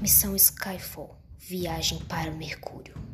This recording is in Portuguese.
Missão Skyfall Viagem para o Mercúrio.